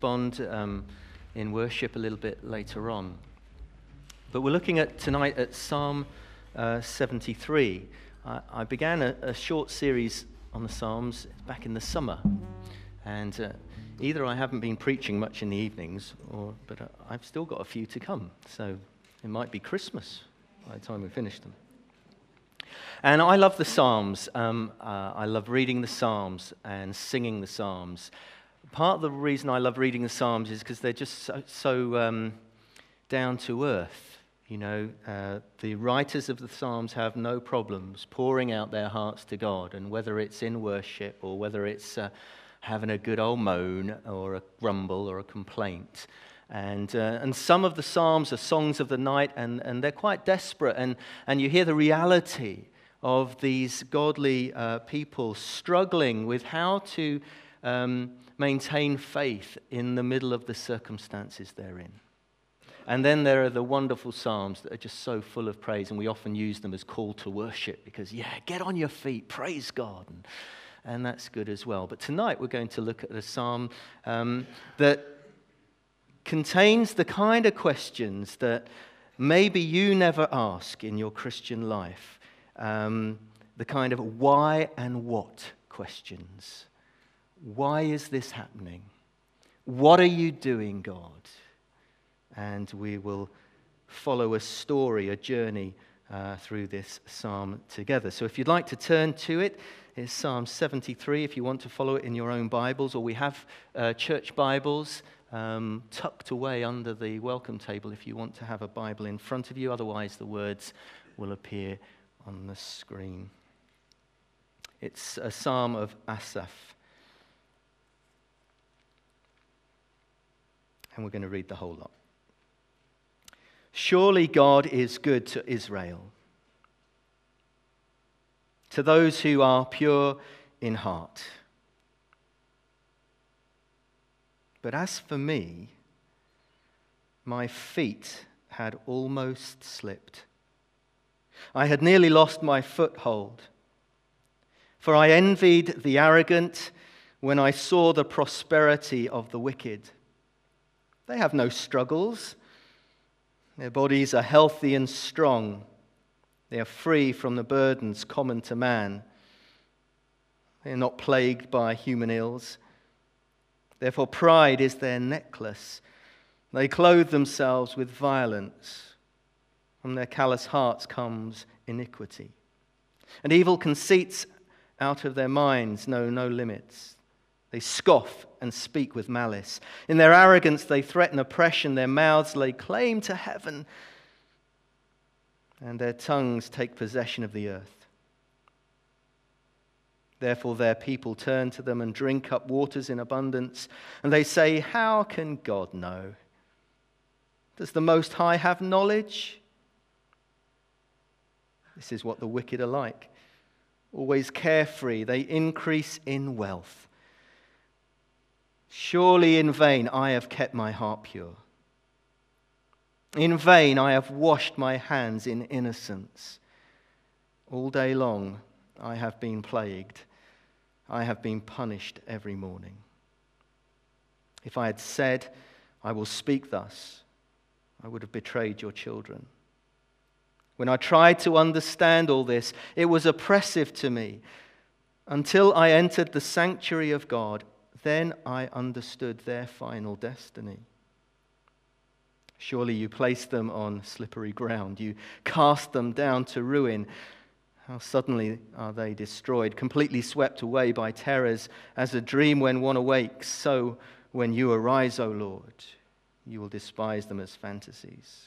respond um, in worship a little bit later on. But we're looking at tonight at Psalm uh, 73. I, I began a, a, short series on the Psalms back in the summer, and uh, either I haven't been preaching much in the evenings, or but uh, I've still got a few to come. So it might be Christmas by the time we finish them. And I love the Psalms. Um, uh, I love reading the Psalms and singing the Psalms part of the reason I love reading the Psalms is because they're just so, so um, down to earth. You know, uh, the writers of the Psalms have no problems pouring out their hearts to God, and whether it's in worship or whether it's uh, having a good old moan or a grumble or a complaint. And, uh, and some of the Psalms are songs of the night, and, and they're quite desperate. And, and you hear the reality of these godly uh, people struggling with how to um, maintain faith in the middle of the circumstances they're in. And then there are the wonderful Psalms that are just so full of praise, and we often use them as call to worship because, yeah, get on your feet, praise God. And, and that's good as well. But tonight we're going to look at a psalm um, that contains the kind of questions that maybe you never ask in your Christian life. Um, the kind of why and what questions. Why is this happening? What are you doing, God? And we will follow a story, a journey uh, through this psalm together. So if you'd like to turn to it, it's Psalm 73 if you want to follow it in your own Bibles, or we have uh, church Bibles um, tucked away under the welcome table if you want to have a Bible in front of you. Otherwise, the words will appear on the screen. It's a psalm of Asaph. And we're going to read the whole lot. Surely God is good to Israel, to those who are pure in heart. But as for me, my feet had almost slipped. I had nearly lost my foothold. For I envied the arrogant when I saw the prosperity of the wicked. They have no struggles. Their bodies are healthy and strong. They are free from the burdens common to man. They are not plagued by human ills. Therefore, pride is their necklace. They clothe themselves with violence. From their callous hearts comes iniquity. And evil conceits out of their minds know no limits. They scoff and speak with malice. In their arrogance, they threaten oppression. Their mouths lay claim to heaven, and their tongues take possession of the earth. Therefore, their people turn to them and drink up waters in abundance. And they say, How can God know? Does the Most High have knowledge? This is what the wicked are like. Always carefree, they increase in wealth. Surely in vain I have kept my heart pure. In vain I have washed my hands in innocence. All day long I have been plagued. I have been punished every morning. If I had said, I will speak thus, I would have betrayed your children. When I tried to understand all this, it was oppressive to me until I entered the sanctuary of God then I understood their final destiny. Surely you placed them on slippery ground. You cast them down to ruin. How suddenly are they destroyed, completely swept away by terrors, as a dream when one awakes. So when you arise, O Lord, you will despise them as fantasies.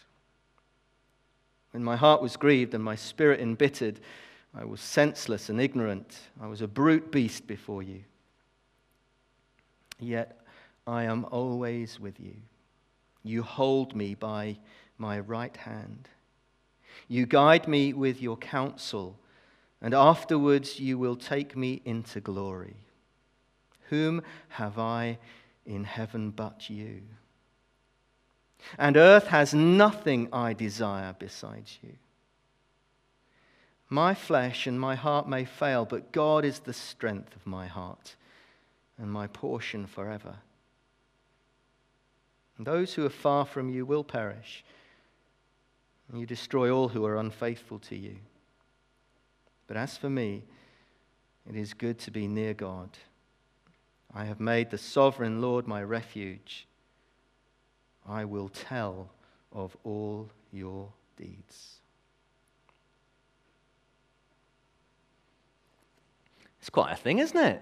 When my heart was grieved and my spirit embittered, I was senseless and ignorant. I was a brute beast before you yet I am always with you. You hold me by my right hand. You guide me with your counsel, and afterwards you will take me into glory. Whom have I in heaven but you? And earth has nothing I desire besides you. My flesh and my heart may fail, but God is the strength of my heart and my portion forever. And those who are far from you will perish. And you destroy all who are unfaithful to you. But as for me, it is good to be near God. I have made the sovereign Lord my refuge. I will tell of all your deeds. It's quite a thing, isn't it?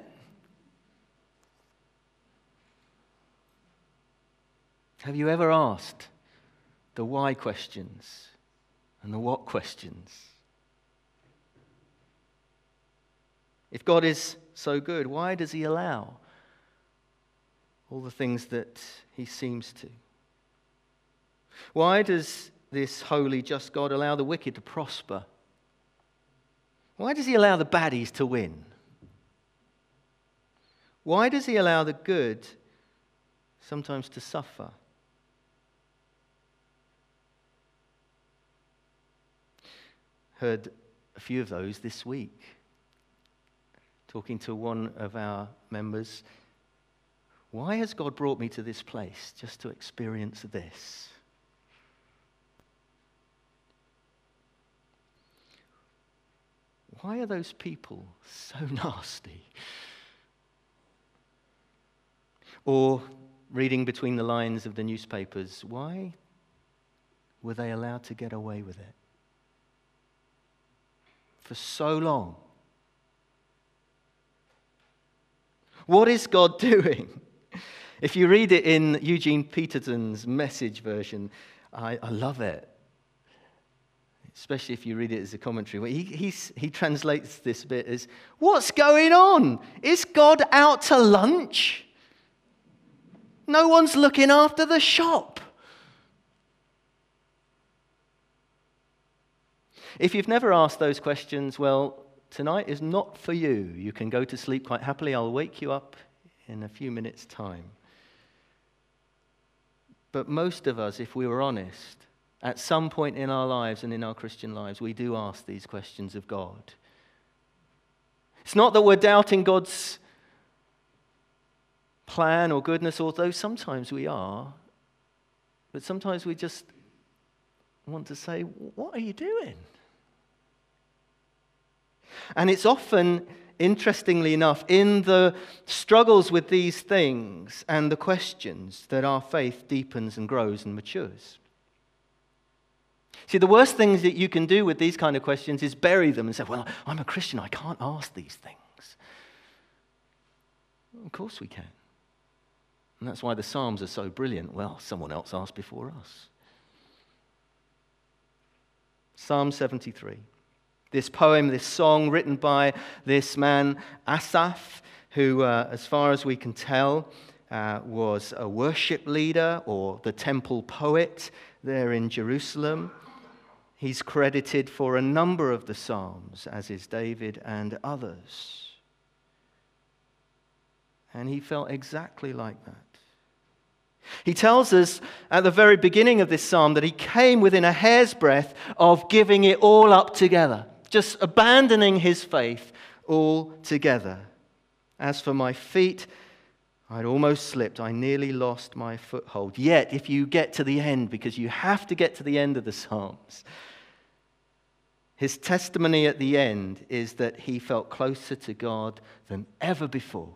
Have you ever asked the why questions and the what questions? If God is so good, why does He allow all the things that He seems to? Why does this holy, just God allow the wicked to prosper? Why does He allow the baddies to win? Why does He allow the good sometimes to suffer? Heard a few of those this week talking to one of our members. Why has God brought me to this place just to experience this? Why are those people so nasty? Or reading between the lines of the newspapers, why were they allowed to get away with it? For so long. What is God doing? If you read it in Eugene Peterson's message version, I, I love it. Especially if you read it as a commentary. He, he translates this bit as What's going on? Is God out to lunch? No one's looking after the shop. If you've never asked those questions, well, tonight is not for you. You can go to sleep quite happily. I'll wake you up in a few minutes' time. But most of us, if we were honest, at some point in our lives and in our Christian lives, we do ask these questions of God. It's not that we're doubting God's plan or goodness, although sometimes we are, but sometimes we just want to say, What are you doing? And it's often, interestingly enough, in the struggles with these things and the questions that our faith deepens and grows and matures. See, the worst things that you can do with these kind of questions is bury them and say, Well, I'm a Christian, I can't ask these things. Of course we can. And that's why the Psalms are so brilliant. Well, someone else asked before us. Psalm 73. This poem, this song written by this man, Asaph, who, uh, as far as we can tell, uh, was a worship leader or the temple poet there in Jerusalem. He's credited for a number of the Psalms, as is David and others. And he felt exactly like that. He tells us at the very beginning of this psalm that he came within a hair's breadth of giving it all up together just abandoning his faith altogether. As for my feet, I'd almost slipped. I nearly lost my foothold. Yet, if you get to the end, because you have to get to the end of the Psalms, his testimony at the end is that he felt closer to God than ever before.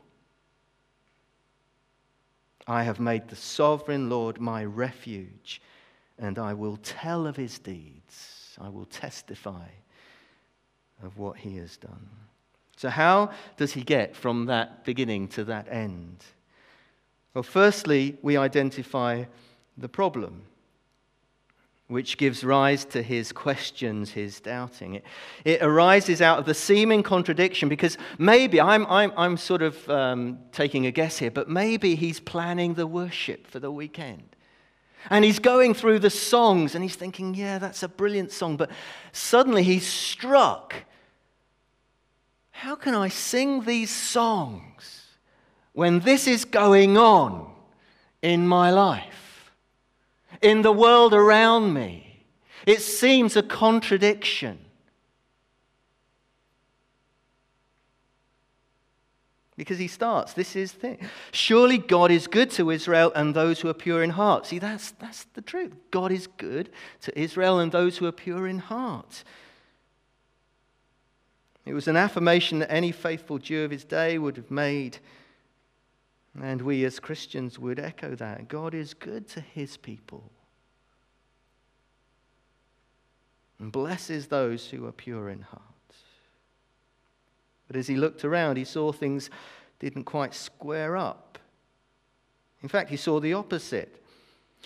I have made the sovereign Lord my refuge, and I will tell of his deeds. I will testify of what he has done. So, how does he get from that beginning to that end? Well, firstly, we identify the problem, which gives rise to his questions, his doubting. It, it arises out of the seeming contradiction because maybe, I'm, I'm, I'm sort of um, taking a guess here, but maybe he's planning the worship for the weekend. And he's going through the songs and he's thinking, yeah, that's a brilliant song. But suddenly he's struck how can I sing these songs when this is going on in my life, in the world around me? It seems a contradiction. Because he starts, this is thing. Surely God is good to Israel and those who are pure in heart. See, that's, that's the truth. God is good to Israel and those who are pure in heart. It was an affirmation that any faithful Jew of his day would have made. And we as Christians would echo that. God is good to his people and blesses those who are pure in heart. But as he looked around, he saw things didn't quite square up. In fact, he saw the opposite.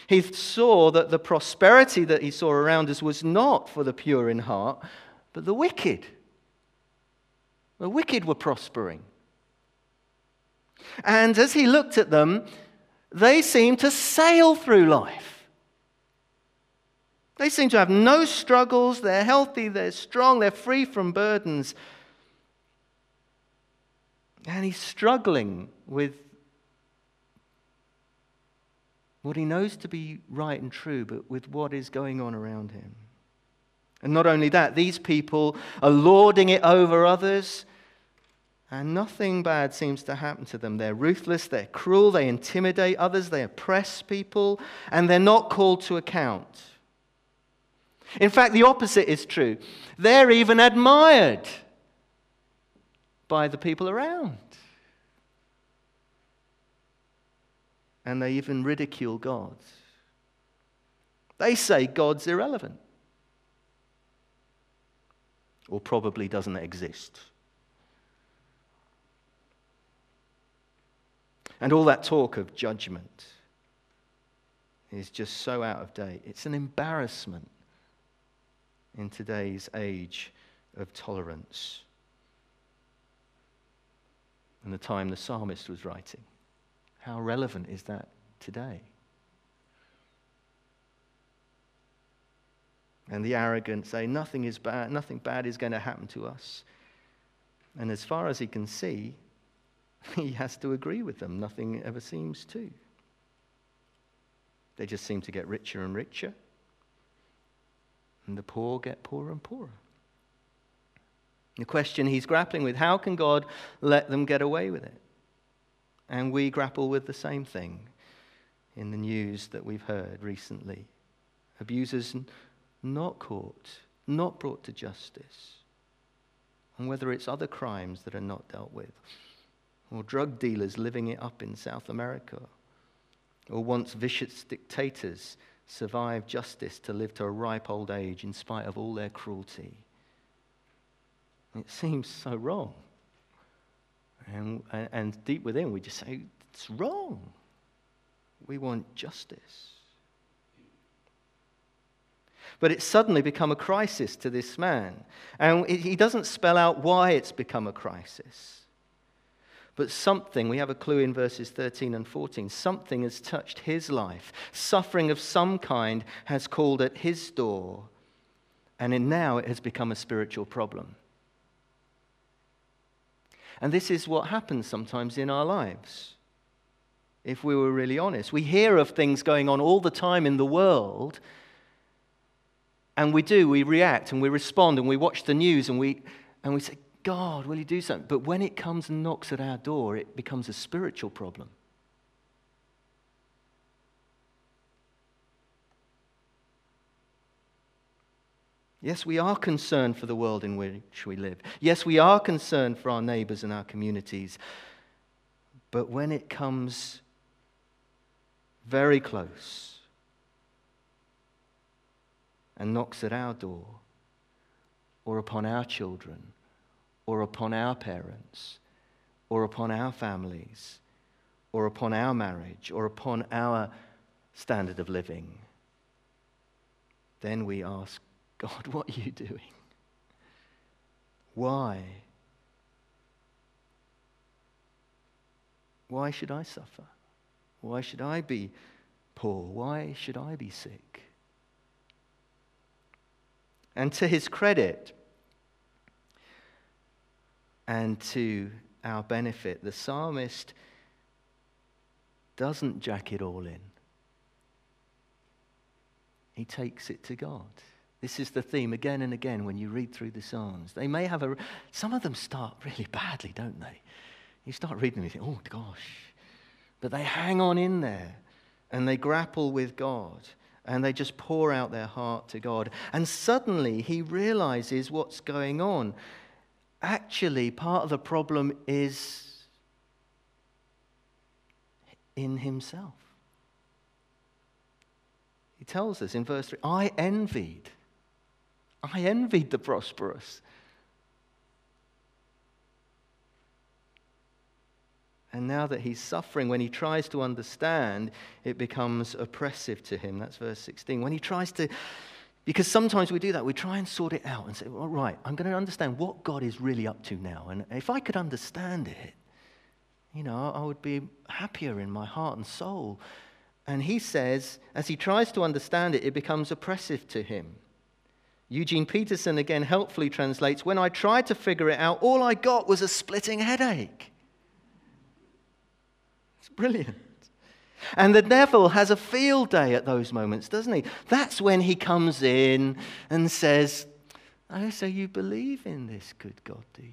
He saw that the prosperity that he saw around us was not for the pure in heart, but the wicked. The wicked were prospering. And as he looked at them, they seemed to sail through life. They seem to have no struggles. They're healthy, they're strong, they're free from burdens. And he's struggling with what he knows to be right and true, but with what is going on around him. And not only that, these people are lording it over others, and nothing bad seems to happen to them. They're ruthless, they're cruel, they intimidate others, they oppress people, and they're not called to account. In fact, the opposite is true. They're even admired by the people around. And they even ridicule God. They say God's irrelevant or probably doesn't exist. And all that talk of judgment is just so out of date. It's an embarrassment in today's age of tolerance and the time the psalmist was writing. How relevant is that today? And the arrogant say, nothing is bad, nothing bad is going to happen to us. And as far as he can see, he has to agree with them. Nothing ever seems to. They just seem to get richer and richer. And the poor get poorer and poorer. The question he's grappling with how can God let them get away with it? And we grapple with the same thing in the news that we've heard recently. Abusers not caught, not brought to justice. And whether it's other crimes that are not dealt with, or drug dealers living it up in South America, or once vicious dictators survive justice to live to a ripe old age in spite of all their cruelty. It seems so wrong. And, and deep within, we just say, it's wrong. We want justice. But it's suddenly become a crisis to this man. And he doesn't spell out why it's become a crisis. But something, we have a clue in verses 13 and 14, something has touched his life. Suffering of some kind has called at his door. And now it has become a spiritual problem. And this is what happens sometimes in our lives. If we were really honest, we hear of things going on all the time in the world, and we do, we react and we respond and we watch the news and we, and we say, God, will you do something? But when it comes and knocks at our door, it becomes a spiritual problem. Yes, we are concerned for the world in which we live. Yes, we are concerned for our neighbors and our communities. But when it comes very close and knocks at our door, or upon our children, or upon our parents, or upon our families, or upon our marriage, or upon our standard of living, then we ask God, what are you doing? Why? Why should I suffer? Why should I be poor? Why should I be sick? And to his credit and to our benefit, the psalmist doesn't jack it all in, he takes it to God. This is the theme again and again when you read through the Psalms. They may have a, some of them start really badly, don't they? You start reading them, you think, oh gosh. But they hang on in there and they grapple with God and they just pour out their heart to God. And suddenly he realizes what's going on. Actually, part of the problem is in himself. He tells us in verse 3 I envied. I envied the prosperous. And now that he's suffering, when he tries to understand, it becomes oppressive to him. That's verse 16. When he tries to, because sometimes we do that, we try and sort it out and say, all right, I'm going to understand what God is really up to now. And if I could understand it, you know, I would be happier in my heart and soul. And he says, as he tries to understand it, it becomes oppressive to him. Eugene Peterson again helpfully translates When I tried to figure it out, all I got was a splitting headache. Brilliant. And the devil has a field day at those moments, doesn't he? That's when he comes in and says, Oh, so you believe in this good God, do you?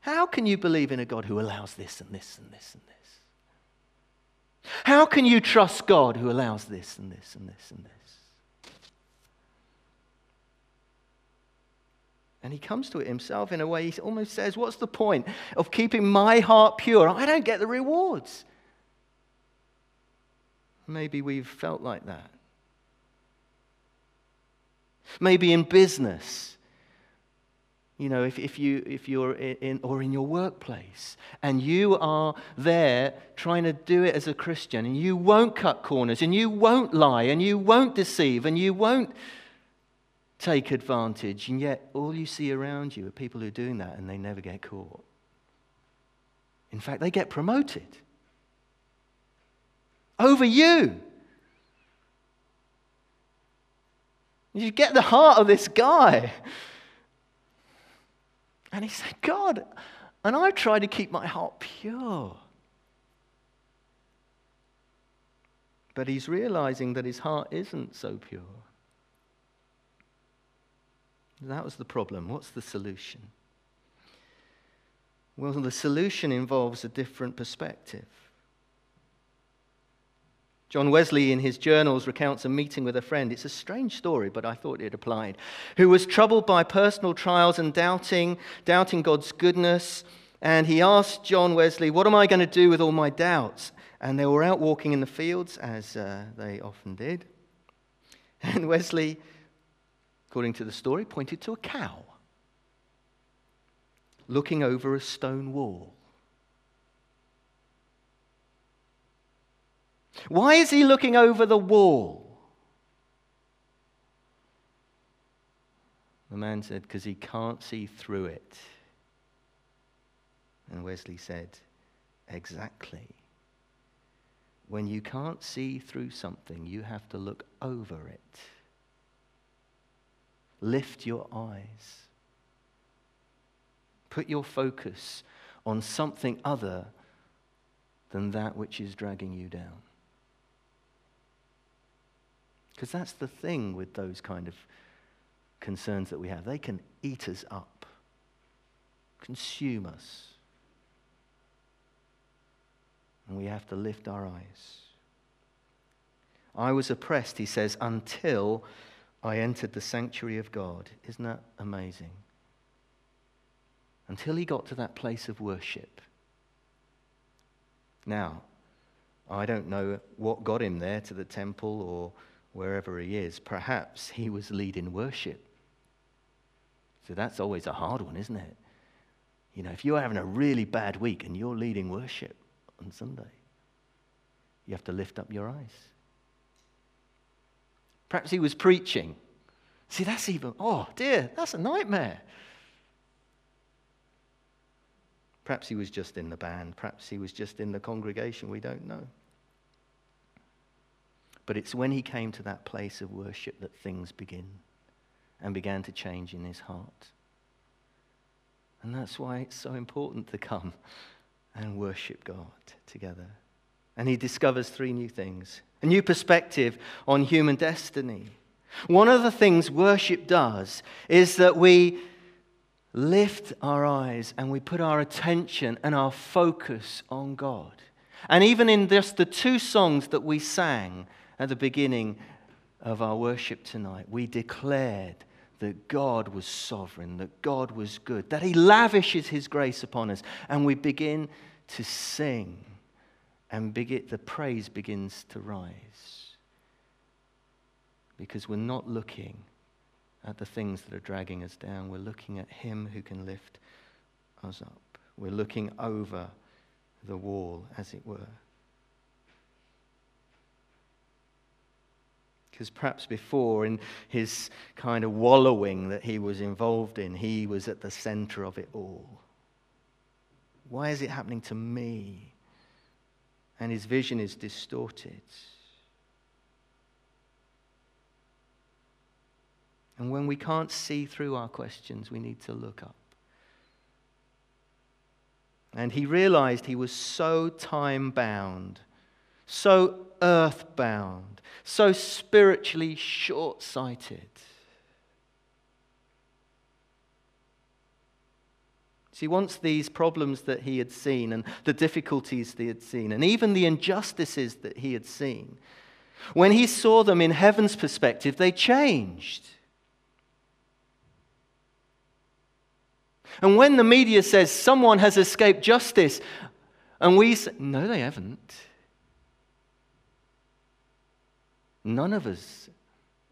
How can you believe in a God who allows this and this and this and this? How can you trust God who allows this and this and this and this? And he comes to it himself in a way he almost says, What's the point of keeping my heart pure? I don't get the rewards. Maybe we've felt like that. Maybe in business, you know, if, if, you, if you're in, or in your workplace, and you are there trying to do it as a Christian, and you won't cut corners, and you won't lie, and you won't deceive, and you won't take advantage, and yet all you see around you are people who are doing that, and they never get caught. In fact, they get promoted over you. You get the heart of this guy. And he said, God, and I try to keep my heart pure. But he's realizing that his heart isn't so pure. That was the problem. What's the solution? Well, the solution involves a different perspective. John Wesley, in his journals, recounts a meeting with a friend. It's a strange story, but I thought it applied. Who was troubled by personal trials and doubting, doubting God's goodness. And he asked John Wesley, What am I going to do with all my doubts? And they were out walking in the fields, as uh, they often did. And Wesley, according to the story, pointed to a cow looking over a stone wall. Why is he looking over the wall? The man said, Because he can't see through it. And Wesley said, Exactly. When you can't see through something, you have to look over it. Lift your eyes. Put your focus on something other than that which is dragging you down. Because that's the thing with those kind of concerns that we have. They can eat us up, consume us. And we have to lift our eyes. I was oppressed, he says, until I entered the sanctuary of God. Isn't that amazing? Until he got to that place of worship. Now, I don't know what got him there to the temple or wherever he is, perhaps he was leading worship. So that's always a hard one, isn't it? You know, if you're having a really bad week and you're leading worship on Sunday, you have to lift up your eyes. Perhaps he was preaching. See, that's even, oh dear, that's a nightmare. Perhaps he was just in the band. Perhaps he was just in the congregation. We don't know. But it's when he came to that place of worship that things begin and began to change in his heart. And that's why it's so important to come and worship God together. And he discovers three new things a new perspective on human destiny. One of the things worship does is that we lift our eyes and we put our attention and our focus on God. And even in just the two songs that we sang at the beginning of our worship tonight, we declared that God was sovereign, that God was good, that He lavishes His grace upon us. And we begin to sing, and begin, the praise begins to rise. Because we're not looking at the things that are dragging us down, we're looking at Him who can lift us up. We're looking over the wall, as it were. Because perhaps before, in his kind of wallowing that he was involved in, he was at the center of it all. Why is it happening to me? And his vision is distorted. And when we can't see through our questions, we need to look up. And he realized he was so time bound, so earth bound, so spiritually short sighted. See, once these problems that he had seen and the difficulties he had seen, and even the injustices that he had seen, when he saw them in heaven's perspective, they changed. And when the media says someone has escaped justice, and we say, no, they haven't. None of us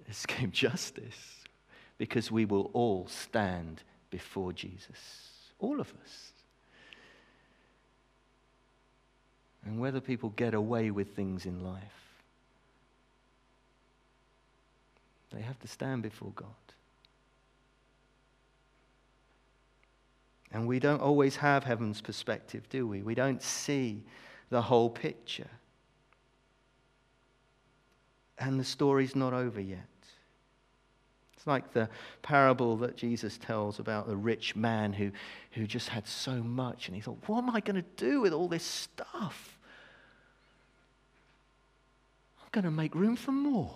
escape justice because we will all stand before Jesus. All of us. And whether people get away with things in life, they have to stand before God. And we don't always have heaven's perspective, do we? We don't see the whole picture. And the story's not over yet. It's like the parable that Jesus tells about the rich man who, who just had so much, and he thought, What am I going to do with all this stuff? I'm going to make room for more.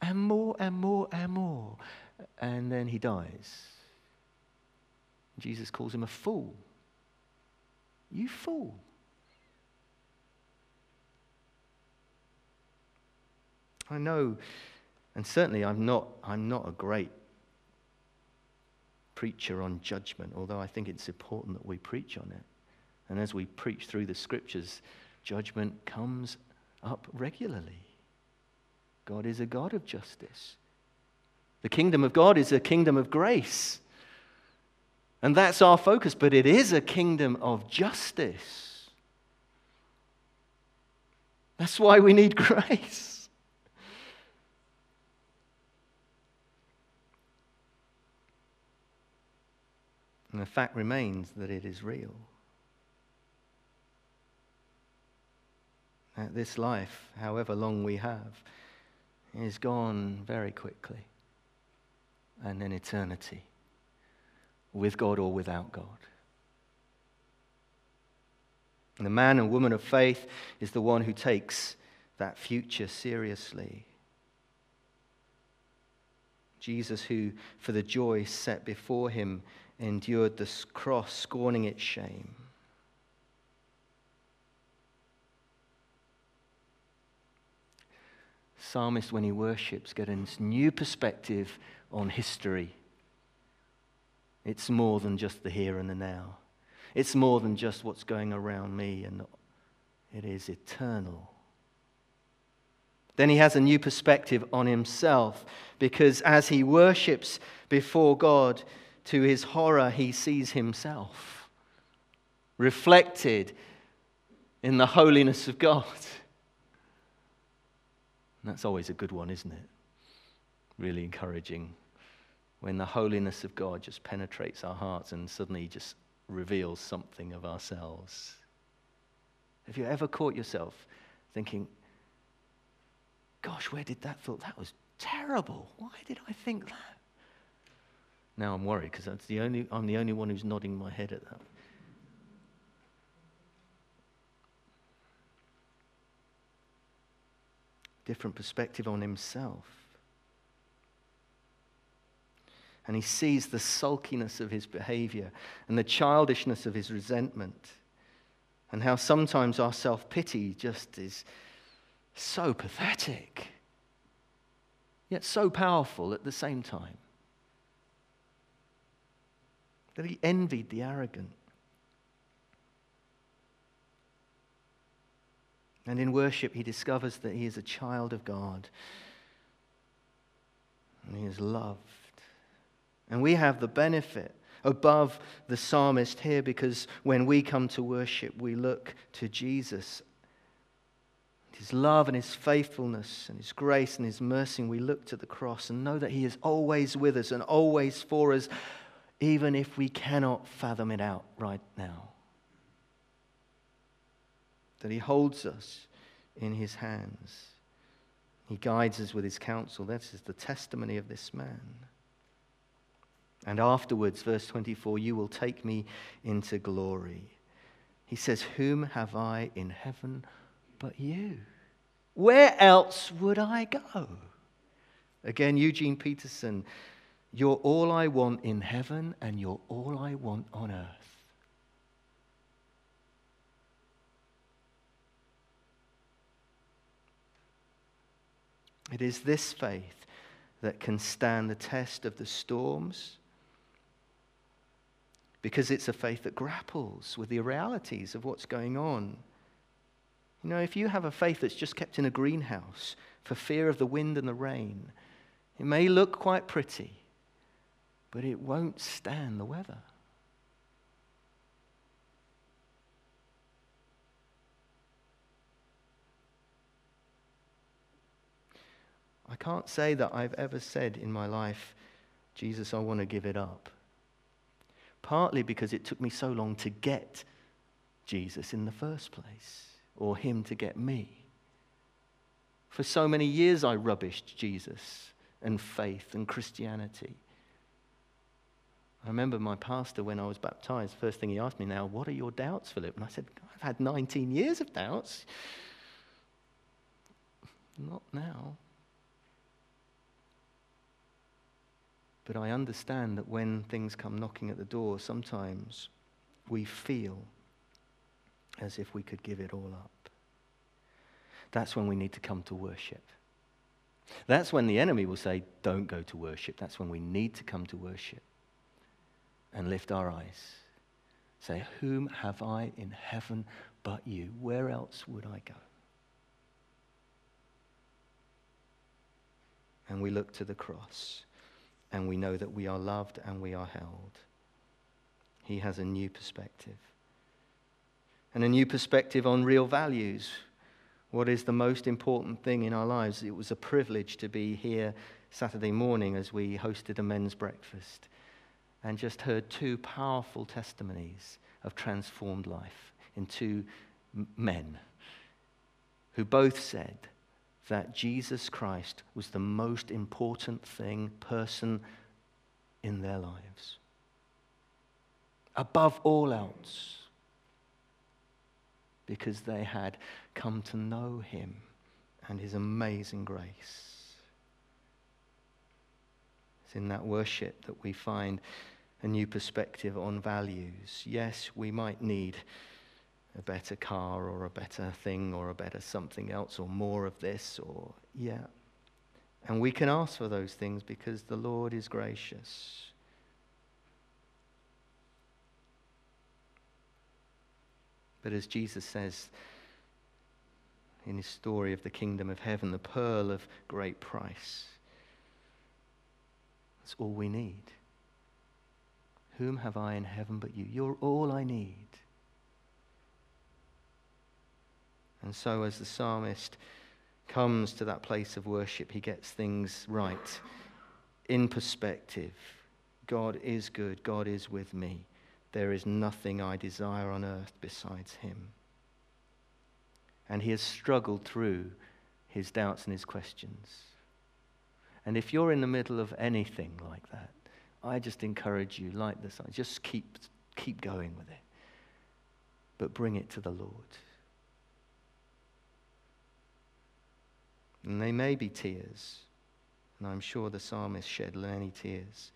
And more and more and more. And then he dies. Jesus calls him a fool. You fool. I know, and certainly I'm not, I'm not a great preacher on judgment, although I think it's important that we preach on it. And as we preach through the scriptures, judgment comes up regularly. God is a God of justice. The kingdom of God is a kingdom of grace. And that's our focus, but it is a kingdom of justice. That's why we need grace. And the fact remains that it is real. That this life, however long we have, is gone very quickly. And in eternity with God or without God. And the man and woman of faith is the one who takes that future seriously. Jesus, who for the joy set before him endured the cross, scorning its shame. Psalmist, when he worships, gets a new perspective on history it's more than just the here and the now. It's more than just what's going around me, and it is eternal. Then he has a new perspective on himself because as he worships before God, to his horror, he sees himself reflected in the holiness of God. And that's always a good one, isn't it? Really encouraging when the holiness of God just penetrates our hearts and suddenly just reveals something of ourselves. Have you ever caught yourself thinking, gosh, where did that thought? That was terrible. Why did I think that? Now I'm worried because I'm the only one who's nodding my head at that. Different perspective on himself. And he sees the sulkiness of his behavior and the childishness of his resentment. And how sometimes our self pity just is so pathetic, yet so powerful at the same time. That he envied the arrogant. And in worship, he discovers that he is a child of God and he is loved. And we have the benefit above the psalmist here because when we come to worship, we look to Jesus. His love and his faithfulness and his grace and his mercy, and we look to the cross and know that he is always with us and always for us, even if we cannot fathom it out right now. That he holds us in his hands. He guides us with his counsel. That is the testimony of this man. And afterwards, verse 24, you will take me into glory. He says, Whom have I in heaven but you? Where else would I go? Again, Eugene Peterson, you're all I want in heaven, and you're all I want on earth. It is this faith that can stand the test of the storms because it's a faith that grapples with the realities of what's going on. You know, if you have a faith that's just kept in a greenhouse for fear of the wind and the rain, it may look quite pretty, but it won't stand the weather. I can't say that I've ever said in my life, Jesus, I want to give it up. Partly because it took me so long to get Jesus in the first place, or him to get me. For so many years, I rubbished Jesus and faith and Christianity. I remember my pastor when I was baptized, first thing he asked me now, What are your doubts, Philip? And I said, I've had 19 years of doubts. Not now. But I understand that when things come knocking at the door, sometimes we feel as if we could give it all up. That's when we need to come to worship. That's when the enemy will say, Don't go to worship. That's when we need to come to worship and lift our eyes. Say, Whom have I in heaven but you? Where else would I go? And we look to the cross and we know that we are loved and we are held. He has a new perspective. And a new perspective on real values. What is the most important thing in our lives? It was a privilege to be here Saturday morning as we hosted a men's breakfast and just heard two powerful testimonies of transformed life in two men who both said, that Jesus Christ was the most important thing, person in their lives. Above all else, because they had come to know him and his amazing grace. It's in that worship that we find a new perspective on values. Yes, we might need a better car or a better thing or a better something else or more of this or, yeah. And we can ask for those things because the Lord is gracious. But as Jesus says in his story of the kingdom of heaven, the pearl of great price, that's all we need. Whom have I in heaven but you? You're all I need. And so, as the psalmist comes to that place of worship, he gets things right in perspective. God is good, God is with me. There is nothing I desire on earth besides him. And he has struggled through his doubts and his questions. And if you're in the middle of anything like that, I just encourage you, like this, just keep, keep going with it. But bring it to the Lord. And they may be tears. And I'm sure the psalmist shed many tears.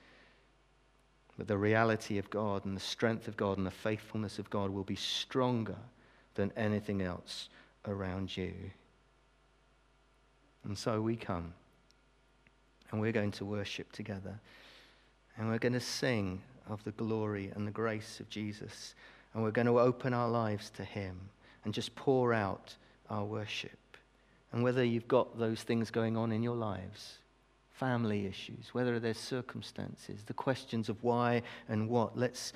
But the reality of God and the strength of God and the faithfulness of God will be stronger than anything else around you. And so we come and we're going to worship together. And we're going to sing of the glory and the grace of Jesus. And we're going to open our lives to Him and just pour out our worship. And whether you've got those things going on in your lives, family issues, whether there's circumstances, the questions of why and what, let's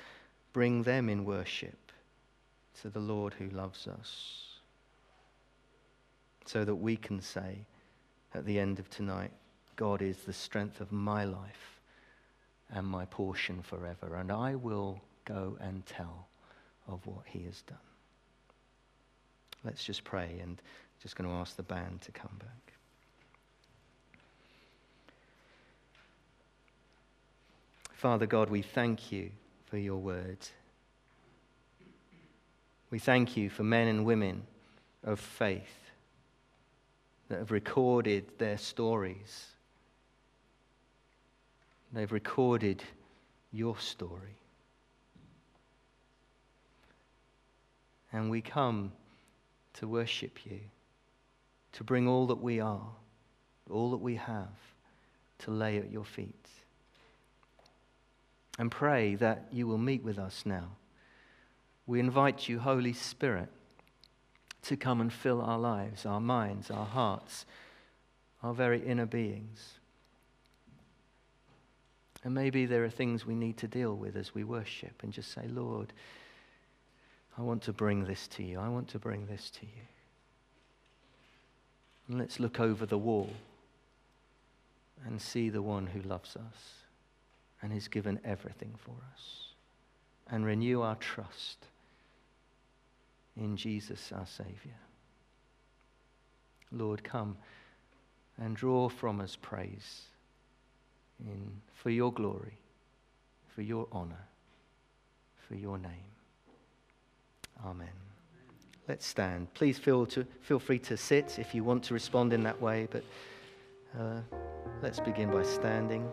bring them in worship to the Lord who loves us so that we can say at the end of tonight, God is the strength of my life and my portion forever, and I will go and tell of what he has done. Let's just pray and just going to ask the band to come back. Father God, we thank you for your word. We thank you for men and women of faith that have recorded their stories. They've recorded your story. And we come to worship you, to bring all that we are, all that we have, to lay at your feet. And pray that you will meet with us now. We invite you, Holy Spirit to come and fill our lives, our minds, our hearts, our very inner beings. And maybe there are things we need to deal with as we worship and just say, Lord, I want to bring this to you. I want to bring this to you. And let's look over the wall and see the one who loves us and has given everything for us and renew our trust in Jesus our Savior. Lord, come and draw from us praise in, for your glory, for your honor, for your name. Amen. Let's stand. Please feel, to, feel free to sit if you want to respond in that way, but uh, let's begin by standing.